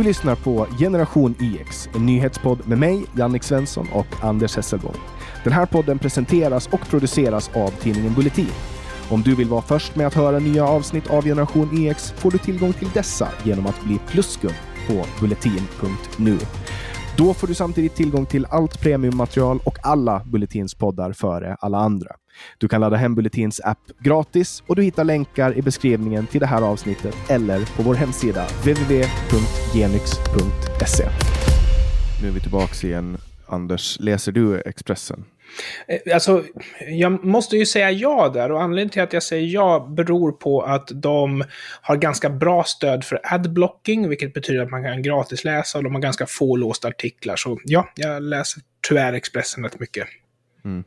Du lyssnar på Generation IX, en nyhetspodd med mig, Jannik Svensson och Anders Hesselborg. Den här podden presenteras och produceras av tidningen Bulletin. Om du vill vara först med att höra nya avsnitt av Generation IX får du tillgång till dessa genom att bli pluskund på bulletin.nu. Då får du samtidigt tillgång till allt premiummaterial och alla Bulletins poddar före alla andra. Du kan ladda hem Bulletins app gratis och du hittar länkar i beskrivningen till det här avsnittet eller på vår hemsida www.genix.se. Nu är vi tillbaka igen. Anders, läser du Expressen? Eh, alltså, jag måste ju säga ja där och anledningen till att jag säger ja beror på att de har ganska bra stöd för adblocking, vilket betyder att man kan gratisläsa och de har ganska få låsta artiklar. Så ja, jag läser tyvärr Expressen rätt mycket. Mm.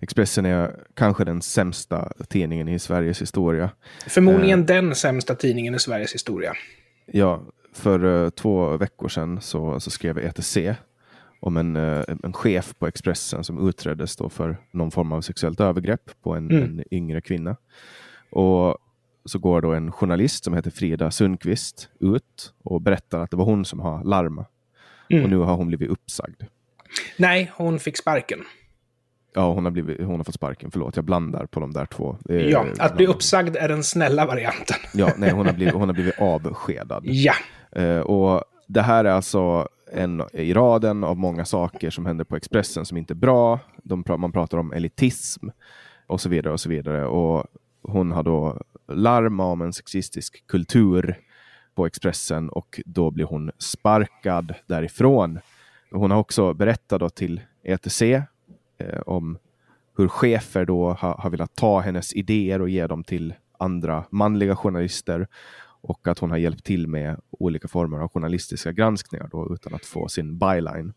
Expressen är kanske den sämsta tidningen i Sveriges historia. Förmodligen eh. den sämsta tidningen i Sveriges historia. Ja, för uh, två veckor sedan så, så skrev ETC om en, uh, en chef på Expressen som utreddes då för någon form av sexuellt övergrepp på en, mm. en yngre kvinna. Och så går då en journalist som heter Frida Sundqvist ut och berättar att det var hon som har larmat. Mm. Och nu har hon blivit uppsagd. Nej, hon fick sparken. Ja, hon har, blivit, hon har fått sparken. Förlåt, jag blandar på de där två. Är, ja, att bli uppsagd är den snälla varianten. Ja, nej, hon har blivit, hon har blivit avskedad. Ja. Uh, och det här är alltså en i raden av många saker som händer på Expressen som inte är bra. De, man pratar om elitism och så vidare och så vidare. Och hon har då larmat om en sexistisk kultur på Expressen och då blir hon sparkad därifrån. Hon har också berättat till ETC eh, Eh, om hur chefer då har, har velat ta hennes idéer och ge dem till andra manliga journalister och att hon har hjälpt till med olika former av journalistiska granskningar då, utan att få sin byline.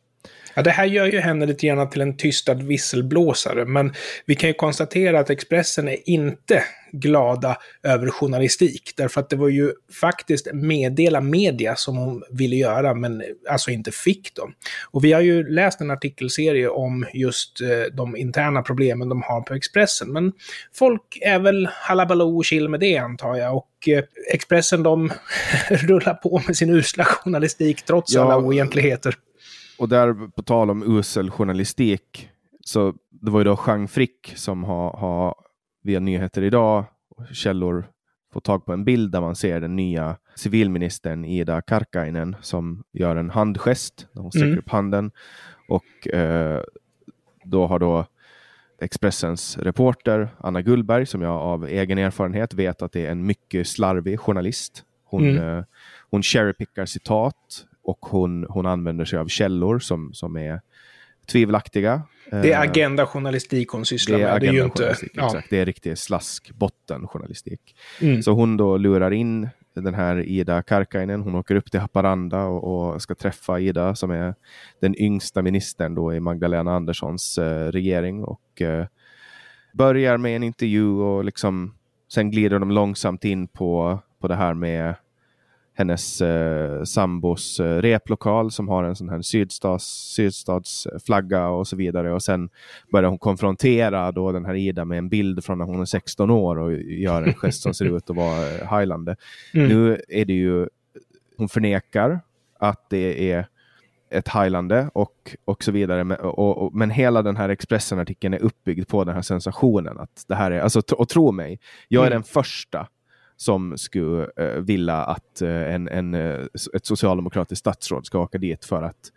Ja, det här gör ju henne lite grann till en tystad visselblåsare, men vi kan ju konstatera att Expressen är inte glada över journalistik, därför att det var ju faktiskt meddela media som hon ville göra, men alltså inte fick dem. Och vi har ju läst en artikelserie om just eh, de interna problemen de har på Expressen, men folk är väl halabaloo och chill med det antar jag, och eh, Expressen de rullar på med sin usla journalistik trots ja, alla oegentligheter. Och där på tal om usel journalistik, så det var ju då Jean Frick som har, har via nyheter idag, källor fått tag på en bild där man ser den nya civilministern Ida Karkainen som gör en handgest, hon sträcker mm. upp handen. Och eh, då har då Expressens reporter Anna Gullberg, som jag av egen erfarenhet vet att det är en mycket slarvig journalist. Hon, mm. eh, hon cherrypickar citat, och hon, hon använder sig av källor som, som är tvivelaktiga. Det är eh, agendajournalistik hon sysslar med. Det är ju inte... Ja. Det är riktig slaskbottenjournalistik. Mm. Så hon då lurar in den här Ida Karkainen. Hon åker upp till Haparanda och, och, ska träffa Ida som är den yngsta ministern då i Magdalena Anderssons eh, regering. Och eh, börjar med en intervju och liksom sen glider de långsamt in på, på det här med hennes eh, sambos eh, replokal som har en sån här sydstads, sydstadsflagga och så vidare. Och sen börjar hon konfrontera då den här Ida med en bild från när hon är 16 år och gör en gest som ser ut att vara eh, highlande. Mm. Nu är det ju, hon förnekar att det är ett highlande och, och så vidare. Men, och, och, men hela den här Expressen-artikeln är uppbyggd på den här sensationen. Att det här är, alltså, och tro mig, jag är mm. den första som skulle eh, vilja att eh, en, en, eh, ett socialdemokratiskt statsråd ska åka dit för att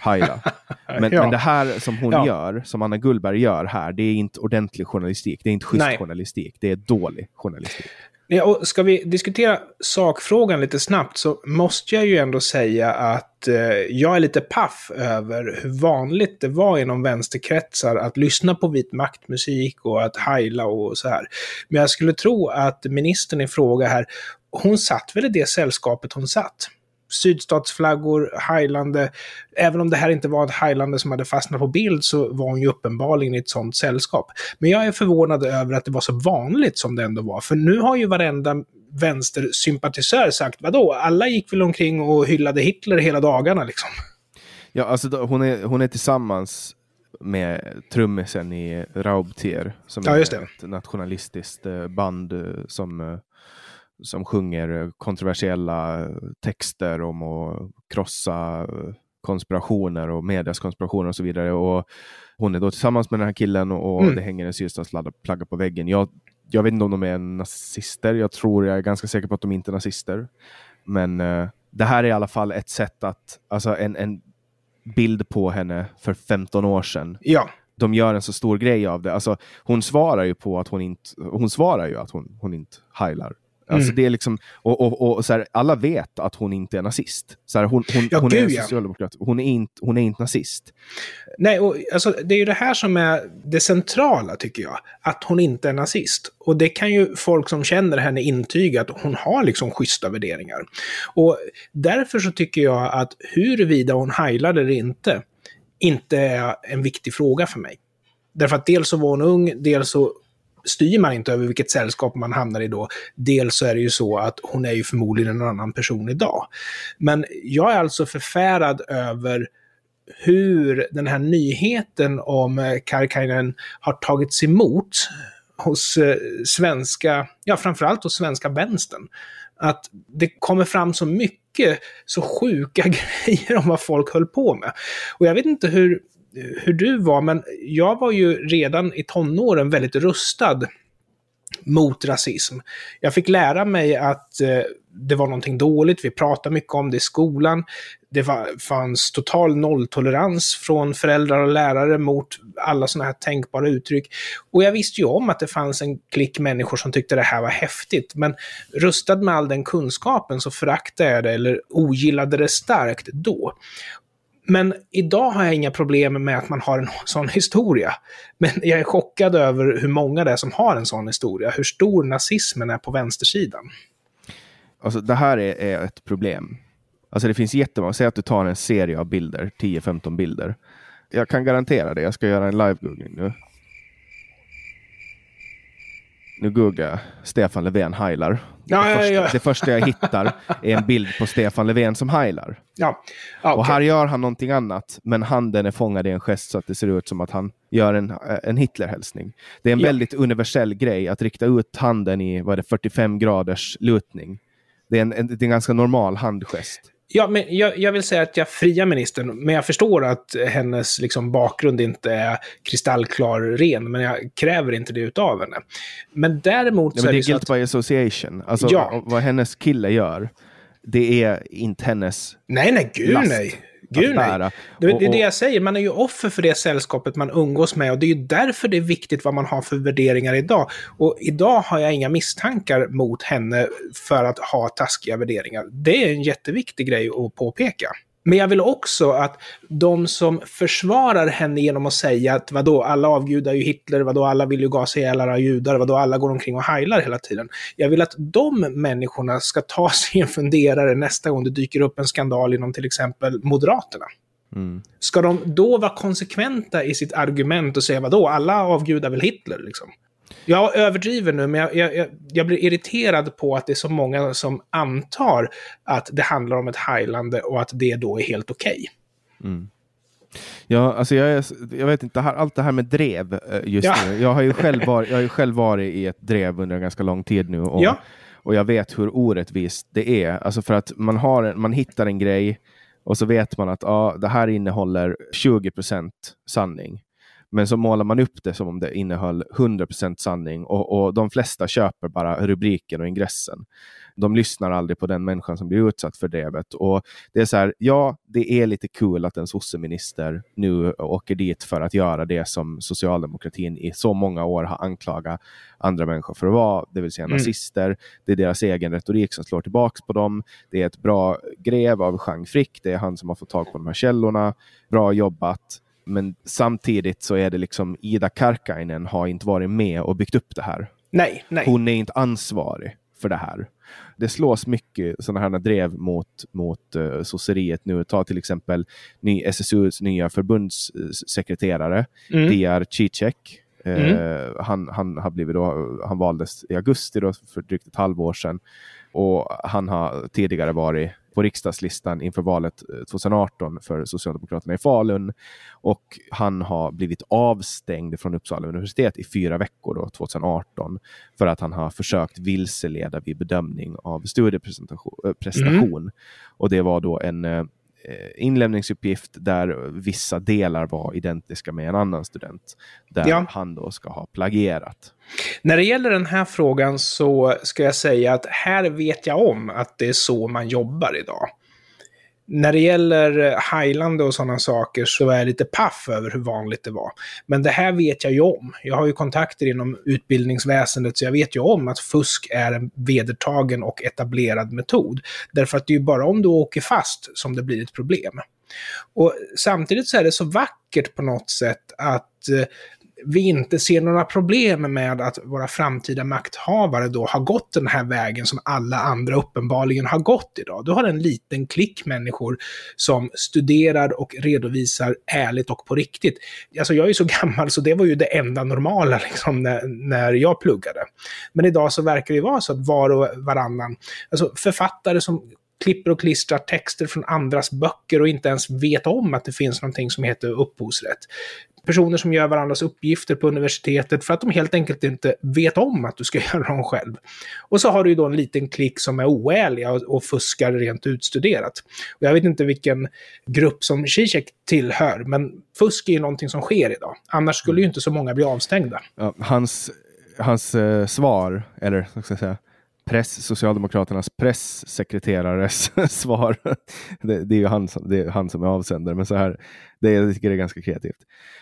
heila. Men, ja. men det här som hon ja. gör, som Anna Gullberg gör här, det är inte ordentlig journalistik. Det är inte schysst Nej. journalistik. Det är dålig journalistik. Ja, och ska vi diskutera sakfrågan lite snabbt så måste jag ju ändå säga att eh, jag är lite paff över hur vanligt det var inom vänsterkretsar att lyssna på vit maktmusik och att heila och så här. Men jag skulle tro att ministern i fråga här, hon satt väl i det sällskapet hon satt sydstatsflaggor, highlande. Även om det här inte var ett highlande som hade fastnat på bild så var hon ju uppenbarligen i ett sånt sällskap. Men jag är förvånad över att det var så vanligt som det ändå var. För nu har ju varenda vänstersympatisör sagt, vadå, alla gick väl omkring och hyllade Hitler hela dagarna liksom. Ja, alltså hon är, hon är tillsammans med trummisen i Raubtier, som ja, är ett nationalistiskt eh, band eh, som eh, som sjunger kontroversiella texter om att krossa konspirationer och medias konspirationer och så vidare. Och hon är då tillsammans med den här killen och mm. det hänger en sydstatsflagga på väggen. Jag, jag vet inte om de är nazister. Jag tror, jag är ganska säker på att de inte är nazister. Men uh, det här är i alla fall ett sätt att, alltså en, en bild på henne för 15 år sedan. Ja. De gör en så stor grej av det. Alltså, hon svarar ju på att hon inte, hon svarar ju att hon, hon inte heilar. Alltså mm. det är liksom, och, och, och så här, alla vet att hon inte är nazist. Så här, hon hon, ja, hon gud, är socialdemokrat. Hon är, inte, hon är inte nazist. Nej, och alltså, det är ju det här som är det centrala tycker jag. Att hon inte är nazist. Och det kan ju folk som känner henne intyga att hon har liksom schyssta värderingar. Och därför så tycker jag att huruvida hon heilar eller inte, inte är en viktig fråga för mig. Därför att dels så var hon ung, dels så styr man inte över vilket sällskap man hamnar i då. Dels så är det ju så att hon är ju förmodligen en annan person idag. Men jag är alltså förfärad över hur den här nyheten om eh, Karkainen har tagits emot hos eh, svenska, ja framförallt hos svenska vänstern. Att det kommer fram så mycket, så sjuka grejer om vad folk höll på med. Och jag vet inte hur hur du var, men jag var ju redan i tonåren väldigt rustad mot rasism. Jag fick lära mig att eh, det var någonting dåligt, vi pratade mycket om det i skolan. Det var, fanns total nolltolerans från föräldrar och lärare mot alla sådana här tänkbara uttryck. Och jag visste ju om att det fanns en klick människor som tyckte det här var häftigt, men rustad med all den kunskapen så föraktade jag det eller ogillade det starkt då. Men idag har jag inga problem med att man har en sån historia. Men jag är chockad över hur många det är som har en sån historia. Hur stor nazismen är på vänstersidan. Alltså det här är, är ett problem. Alltså det finns jättemånga. Säg att du tar en serie av bilder, 10-15 bilder. Jag kan garantera det. Jag ska göra en live-googling nu. Nu googlar jag Stefan Löfven heilar. Ja, det, första, ja, ja. det första jag hittar är en bild på Stefan Löfven som heilar. Ja. Okay. Och här gör han någonting annat, men handen är fångad i en gest så att det ser ut som att han gör en, en Hitlerhälsning. Det är en väldigt universell grej att rikta ut handen i vad är det, 45 graders lutning. Det är en, en, det är en ganska normal handgest. Ja, men jag, jag, vill säga att jag friar ministern, men jag förstår att hennes liksom, bakgrund inte är kristallklar ren, men jag kräver inte det utav henne. Men däremot ja, men det är, det guilt att... by association. Alltså ja. vad hennes kille gör, det är inte hennes Nej, nej, gud last. nej. Gud nej. Det, det är det jag säger, man är ju offer för det sällskapet man umgås med och det är ju därför det är viktigt vad man har för värderingar idag. Och idag har jag inga misstankar mot henne för att ha taskiga värderingar. Det är en jätteviktig grej att påpeka. Men jag vill också att de som försvarar henne genom att säga att vadå, alla avgudar ju Hitler, vadå, alla vill ju gasa ihjäl alla judar, vadå, alla går omkring och heilar hela tiden. Jag vill att de människorna ska ta sig en funderare nästa gång det dyker upp en skandal inom till exempel Moderaterna. Mm. Ska de då vara konsekventa i sitt argument och säga vadå, alla avgudar väl Hitler liksom? Jag överdriver nu, men jag, jag, jag, blir irriterad på att det är så många som antar att det handlar om ett heilande och att det då är helt okej. Okay. Mm. Ja, alltså jag, är, jag vet inte, allt det här med drev eh, just ja. nu. Jag har, ju själv varit, jag har ju själv varit i ett drev under en ganska lång tid nu. Och, ja. och jag vet hur orättvist det är. Alltså för att man, har, man hittar en grej och så vet man att ja, det här innehåller 20% sanning. Men så målar man upp det som om det innehöll 100% sanning och, och de flesta köper bara rubriken och ingressen. De lyssnar aldrig på den människan som blir utsatt för drevet. Och det är så här, ja, det är lite kul att en sosseminister nu åker dit för att göra det som socialdemokratin i så många år har anklagat andra människor för att vara, det vill säga mm. nazister. Det är deras egen retorik som slår tillbaks på dem. Det är ett bra grev av Jean Frick. Det är han som har fått tag på de här källorna. Bra jobbat. Men samtidigt så är det liksom Ida Karkainen har inte varit med och byggt upp det här. Nej, nej. Hon är inte ansvarig för det här. Det slås mycket sådana här drev mot, mot uh, sosseriet nu. Ta till exempel ny, SSUs nya förbundssekreterare, mm. Diar Cicek. Mm. Uh, han, han, har blivit då, han valdes i augusti då, för drygt ett halvår sedan. Och han har tidigare varit på riksdagslistan inför valet 2018 för Socialdemokraterna i Falun. Och han har blivit avstängd från Uppsala universitet i fyra veckor då, 2018 för att han har försökt vilseleda vid bedömning av studieprestation. Mm. Och det var då en Eh, inlämningsuppgift där vissa delar var identiska med en annan student. Där ja. han då ska ha plagierat. När det gäller den här frågan så ska jag säga att här vet jag om att det är så man jobbar idag. När det gäller eh, heilande och sådana saker så är jag lite paff över hur vanligt det var. Men det här vet jag ju om. Jag har ju kontakter inom utbildningsväsendet så jag vet ju om att fusk är en vedertagen och etablerad metod. Därför att det är ju bara om du åker fast som det blir ett problem. Och samtidigt så är det så vackert på något sätt att eh, vi inte ser några problem med att våra framtida makthavare då har gått den här vägen som alla andra uppenbarligen har gått idag. Du har en liten klick människor som studerar och redovisar ärligt och på riktigt. Alltså jag är så gammal så det var ju det enda normala liksom när, när jag pluggade. Men idag så verkar det vara så att var och varannan, alltså författare som klipper och klistrar texter från andras böcker och inte ens vet om att det finns någonting som heter upphovsrätt personer som gör varandras uppgifter på universitetet för att de helt enkelt inte vet om att du ska göra dem själv. Och så har du ju då en liten klick som är oärliga och, fuskar rent utstuderat. Och jag vet inte vilken grupp som Zizek tillhör, men fusk är ju någonting som sker idag. Annars skulle ju inte så många bli avstängda. Ja, hans hans eh, svar, eller vad ska jag säga, press, Socialdemokraternas pressekreterares svar. Det, det, är ju han som, det är han som är avsändare, men så här, det, jag tycker det är ganska kreativt.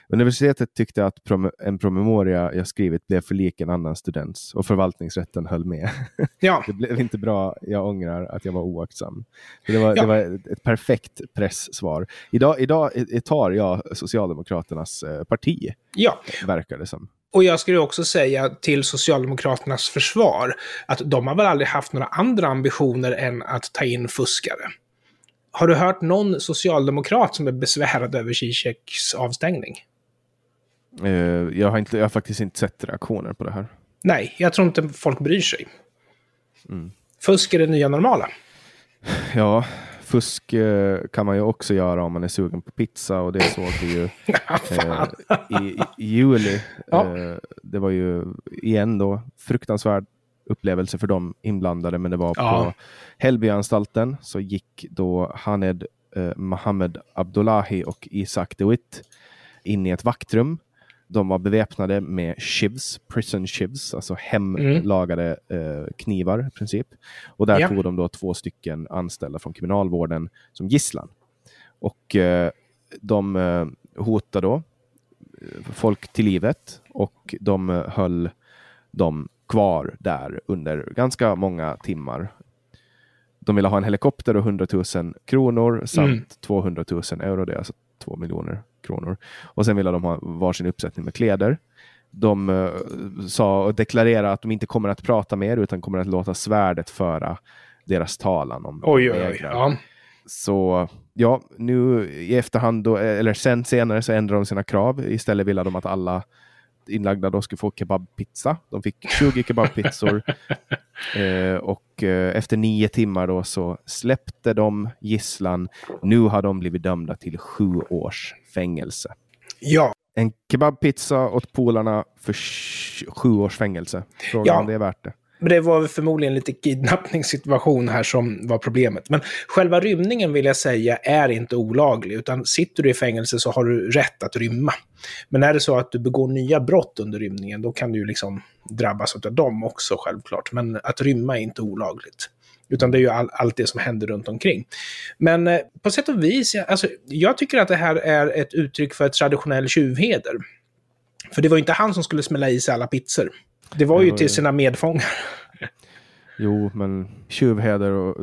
Universitetet tyckte att prom en promemoria jag skrivit blev för lik en annan students och förvaltningsrätten höll med. Ja. det blev inte bra, jag ångrar att jag var oaktsam. Det var, ja. det var ett perfekt presssvar. Idag, idag tar jag Socialdemokraternas eh, parti, ja. verkar det som. Och jag skulle också säga till Socialdemokraternas försvar att de har väl aldrig haft några andra ambitioner än att ta in fuskare. Har du hört någon socialdemokrat som är besvärad över Zizeks avstängning? Uh, jag, har inte, jag har faktiskt inte sett reaktioner på det här. Nej, jag tror inte folk bryr sig. Mm. Fusk är det nya normala. Ja, fusk eh, kan man ju också göra om man är sugen på pizza och det såg vi ju eh, i, i, juli. Ja. Eh, det var ju igen då fruktansvärd upplevelse för de inblandade, men det var ja. på Hällbyanstalten så gick då Haned eh, Mohammed Abdullahi och Isak DeWitt in i ett vaktrum de var beväpnade med shivs, prison shivs, alltså hemlagade mm. eh, knivar i princip. Och där ja. tog de då två stycken anställda från kriminalvården som gisslan. Och eh, de eh, hotade då eh, folk till livet och de eh, höll dem kvar där under ganska många timmar. De ville ha en helikopter och 100 000 kronor samt mm. 200 000 euro, det är alltså 2 miljoner kronor. Och sen ville de ha varsin uppsättning med kläder. De uh, sa och deklarerade att de inte kommer att prata mer utan kommer att låta svärdet föra deras talan om oj, oj, oj, ja. Så ja, nu i efterhand, då, eller sen senare så ändrade de sina krav. Istället ville de att alla inlagda då skulle få kebabpizza. De fick 20 kebabpizzor eh, och eh, efter nio timmar då så släppte de gisslan. Nu har de blivit dömda till sju års fängelse. Ja. En kebabpizza åt polarna för sju års fängelse. Frågan ja. om det är värt det. Men det var förmodligen lite kidnappningssituation här som var problemet. Men själva rymningen vill jag säga är inte olaglig, utan sitter du i fängelse så har du rätt att rymma. Men är det så att du begår nya brott under rymningen, då kan du liksom drabbas av dem också självklart. Men att rymma är inte olagligt. Utan det är ju all, allt det som händer runt omkring. Men eh, på sätt och vis, jag, alltså, jag tycker att det här är ett uttryck för ett traditionell tjuvheder. För det var ju inte han som skulle smälla i sig alla pizzor. Det var ju till sina medfångar. Jo, men tjuvheder och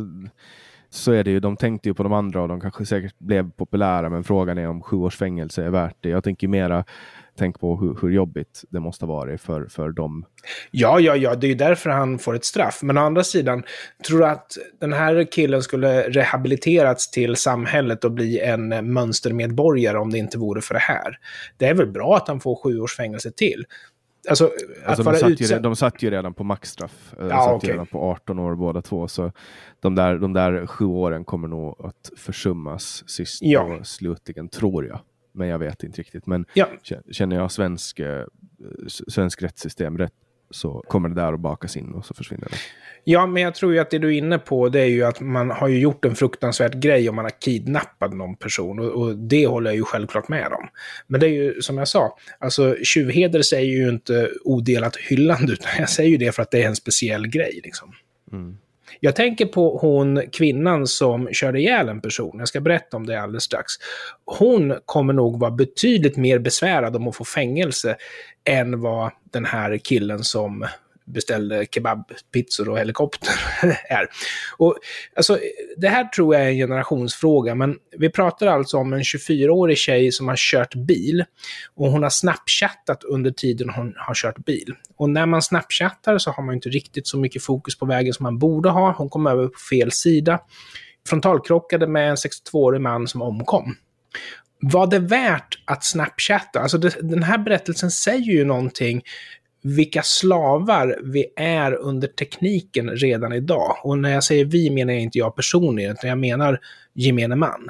så är det ju. De tänkte ju på de andra och de kanske säkert blev populära, men frågan är om sju års fängelse är värt det. Jag tänker mera tänk på hur, hur jobbigt det måste ha varit för, för dem. Ja, ja, ja, det är ju därför han får ett straff. Men å andra sidan, tror du att den här killen skulle rehabiliterats till samhället och bli en mönstermedborgare om det inte vore för det här? Det är väl bra att han får sju års fängelse till. Alltså, alltså de, satt ju, de satt ju redan på maxstraff. De ja, satt okay. redan på 18 år båda två. Så de där, de där sju åren kommer nog att försummas sist ja. och slutligen, tror jag. Men jag vet inte riktigt. Men ja. känner jag svensk, eh, svensk rättssystem rätt så kommer det där att bakas in och så försvinner det. Ja, men jag tror ju att det du är inne på det är ju att man har ju gjort en fruktansvärd grej om man har kidnappat någon person. Och, och, det håller jag ju självklart med om. Men det är ju som jag sa, alltså tjuvheder säger ju inte odelat hyllande, utan jag säger ju det för att det är en speciell grej. Liksom. Mm. Jag tänker på hon kvinnan som körde ihjäl en person. Jag ska berätta om det alldeles strax. Hon kommer nog vara betydligt mer besvärad om att få fängelse än vad den här killen som beställde kebabpizzor och helikopter är. Och, alltså, det här tror jag är en generationsfråga, men vi pratar alltså om en 24-årig tjej som har kört bil och hon har snapchattat under tiden hon har kört bil. Och när man snapchattar så har man inte riktigt så mycket fokus på vägen som man borde ha. Hon kom över på fel sida. Frontalkrockade med en 62-årig man som omkom. Var det värt att snapchatta? Alltså det, den här berättelsen säger ju någonting vilka slavar vi är under tekniken redan idag. Och när jag säger vi menar jag inte jag personligen, utan jag menar gemene man.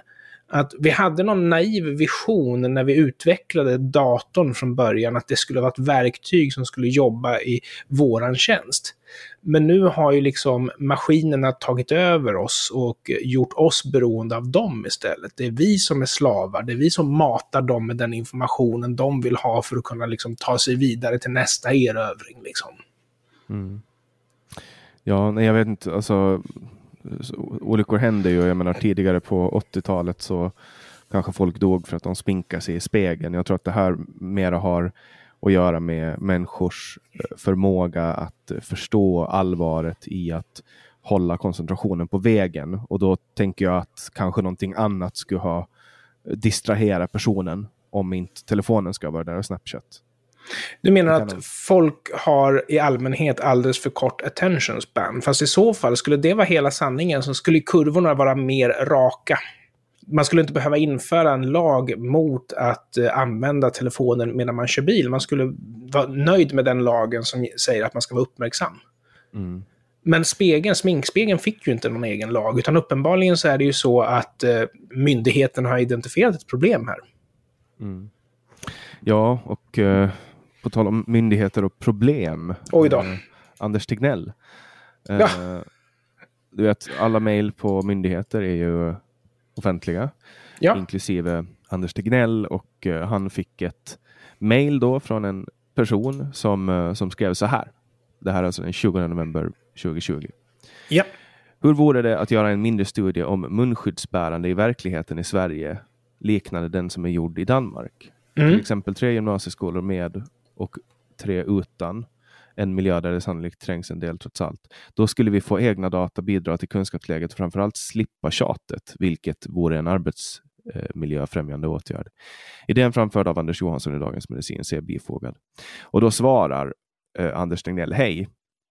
Att vi hade någon naiv vision när vi utvecklade datorn från början, att det skulle vara ett verktyg som skulle jobba i våran tjänst. Men nu har ju liksom maskinerna tagit över oss och gjort oss beroende av dem istället. Det är vi som är slavar, det är vi som matar dem med den informationen de vill ha för att kunna liksom ta sig vidare till nästa erövring. Liksom. Mm. Ja, nej, jag vet inte, alltså olyckor händer ju. Jag menar tidigare på 80-talet så kanske folk dog för att de spinkade sig i spegeln. Jag tror att det här mera har att göra med människors eh, förmåga att förstå allvaret i att hålla koncentrationen på vägen. Och då tänker jag att kanske någonting annat skulle ha distraherat personen om inte telefonen ska vara där och Snapchat. Du menar att folk har i allmänhet alldeles för kort attention span? Fast i så fall, skulle det vara hela sanningen så skulle kurvorna vara mer raka. Man skulle inte behöva införa en lag mot att uh, använda telefonen medan man kör bil. Man skulle vara nöjd med den lagen som säger att man ska vara uppmärksam. Mm. Men spegeln, sminkspegeln fick ju inte någon egen lag, utan uppenbarligen så är det ju så att uh, myndigheten har identifierat ett problem här. Mm. Ja, och uh, på tal om myndigheter och problem. Oj då. Eh, Anders Tegnell. Eh, ja. Du vet, alla mejl på myndigheter är ju offentliga, ja. inklusive Anders Tegnell och eh, han fick ett mejl då från en person som, eh, som skrev så här. Det här är alltså den 20 november 2020. Ja. Hur vore det att göra en mindre studie om munskyddsbärande i verkligheten i Sverige liknande den som är gjord i Danmark? Mm. Till exempel tre gymnasieskolor med och tre utan en miljö där det sannolikt trängs en del trots allt. Då skulle vi få egna data, bidra till kunskapsläget och framförallt slippa tjatet, vilket vore en arbetsmiljöfrämjande åtgärd. Idén framförd av Anders Johansson i Dagens Medicin ser bifogad. Och då svarar eh, Anders Tegnell, hej,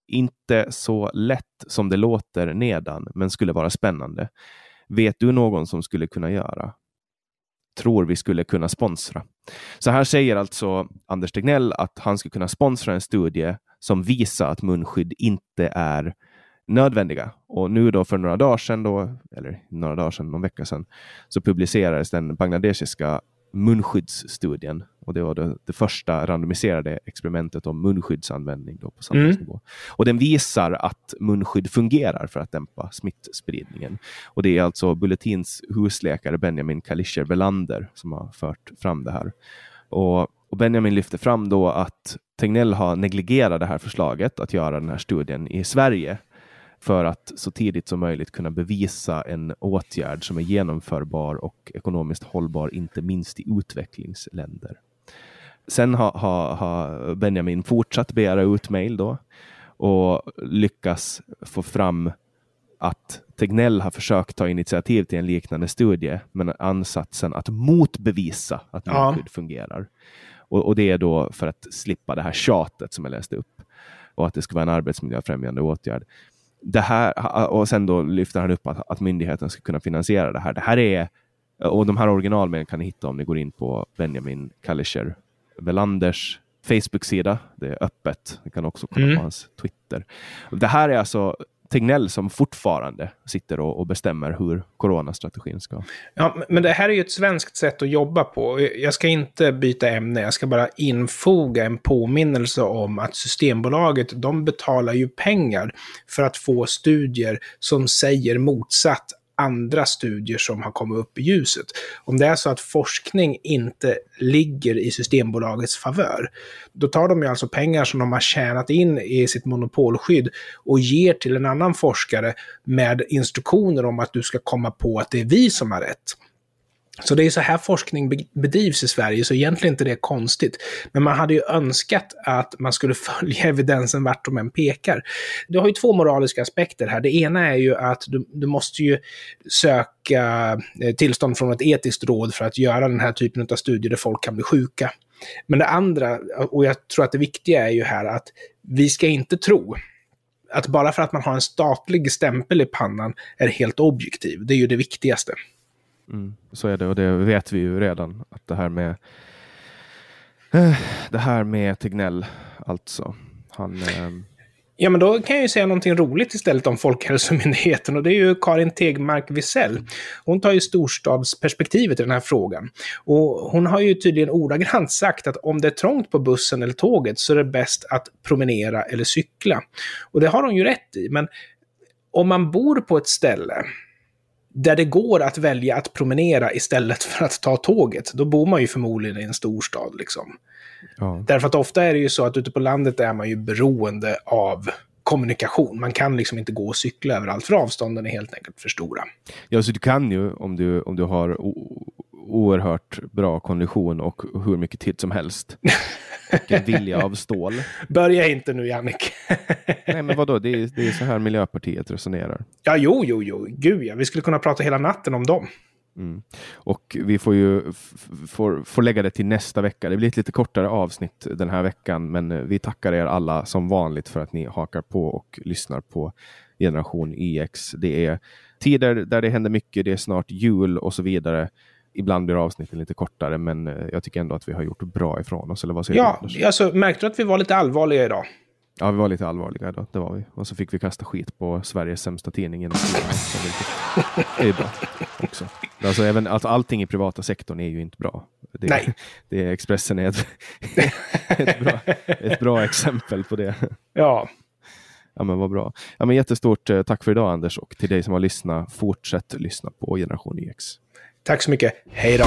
inte så lätt som det låter nedan, men skulle vara spännande. Vet du någon som skulle kunna göra? tror vi skulle kunna sponsra. Så här säger alltså Anders Tegnell att han skulle kunna sponsra en studie som visar att munskydd inte är nödvändiga. Och nu då för några dagar sedan, då, eller några dagar sedan, någon vecka sedan, så publicerades den bangladeshiska munskyddsstudien. Och det var det, det, första randomiserade experimentet om munskyddsanvändning då på samhällsnivå. Mm. Och den visar att munskydd fungerar för att dämpa smittspridningen. Och det är alltså Bulletins husläkare Benjamin Kalischer Belander som har fört fram det här. Och, och Benjamin lyfter fram då att Tegnell har negligerat det här förslaget att göra den här studien i Sverige för att så tidigt som möjligt kunna bevisa en åtgärd som är genomförbar och ekonomiskt hållbar, inte minst i utvecklingsländer. Sen har, har, har Benjamin fortsatt begära ut mejl då och lyckas få fram att Tegnell har försökt ta initiativ till en liknande studie, men ansatsen att motbevisa att munskydd ja. fungerar. Och, och, det är då för att slippa det här tjatet som jag läste upp och att det ska vara en arbetsmiljöfrämjande åtgärd det här, och sen då lyfter han upp att, att myndigheten ska kunna finansiera det här. Det här är, och de här originalmedlen kan ni hitta om ni går in på Benjamin Kalischer Velanders Facebook-sida. Det är öppet. Ni kan också kolla Mm. på hans Twitter. Det här är alltså Tegnell som fortfarande sitter och, och bestämmer hur coronastrategin ska... Ja, men det här är ju ett svenskt sätt att jobba på. Jag ska inte byta ämne, jag ska bara infoga en påminnelse om att Systembolaget, de betalar ju pengar för att få studier som säger motsatt andra studier som har kommit upp i ljuset. Om det är så att forskning inte ligger i Systembolagets favör, då tar de ju alltså pengar som de har tjänat in i sitt monopolskydd och ger till en annan forskare med instruktioner om att du ska komma på att det är vi som har rätt. Så det är så här forskning bedrivs i Sverige, så egentligen inte det är konstigt. Men man hade ju önskat att man skulle följa evidensen vart de än pekar. Du har ju två moraliska aspekter här. Det ena är ju att du, du måste ju söka eh, tillstånd från ett etiskt råd för att göra den här typen av studier där folk kan bli sjuka. Men det andra, och jag tror att det viktiga är ju här att vi ska inte tro att bara för att man har en statlig stämpel i pannan är helt objektiv. Det är ju det viktigaste. Mm, så är det och det vet vi ju redan att det här med eh, det här med Tegnell alltså. Han, eh, Ja, men då kan jag ju säga någonting roligt istället om Folkhälsomyndigheten och det är ju Karin Tegmark Wisell. Hon tar ju storstadsperspektivet i den här frågan. Och hon har ju tydligen ordagrant sagt att om det är trångt på bussen eller tåget så är det bäst att promenera eller cykla. Och det har hon ju rätt i, men om man bor på ett ställe där det går att välja att promenera istället för att ta tåget, då bor man ju förmodligen i en storstad. Liksom. ja. Därför att ofta är det ju så att ute på landet är man ju beroende av kommunikation. Man kan liksom inte gå och cykla överallt, för avstånden är helt enkelt för stora. ja, så du kan ju om du, om du har oerhört bra kondition och hur mycket tid som helst. Och en vilja av stål. Börja inte nu, Jannik. Nej, men vadå? Det är, det är så här Miljöpartiet resonerar. ja, jo, jo, jo. Gud ja. Vi skulle kunna prata hela natten om dem. Mm. Och vi får ju får, får lägga det till nästa vecka. Det blir ett lite kortare avsnitt den här veckan, men eh, vi tackar er alla som vanligt för att ni hakar på och lyssnar på Generation YX. Det är tider där det händer mycket. Det är snart jul och så vidare. Ibland blir avsnitten lite kortare, men eh, jag tycker ändå att vi har gjort bra ifrån oss. Eller vad säger du, Ja, Anders? alltså märkte du att vi var lite allvarliga idag? Ja, vi var lite allvarliga idag. Det var vi. Och så fick vi kasta skit på Sveriges sämsta tidning. genom det- är bra också. Alltså, även, alltså, allting i privata sektorn är ju inte bra. Det, Nej. Det är Expressen är ett, ett, bra, ett bra exempel på det. Ja, Ja, men vad bra. Ja, men jättestort eh, tack för idag Anders och till dig som har lyssnat. Fortsätt lyssna på Generation YX. Tack så mycket. Hej då!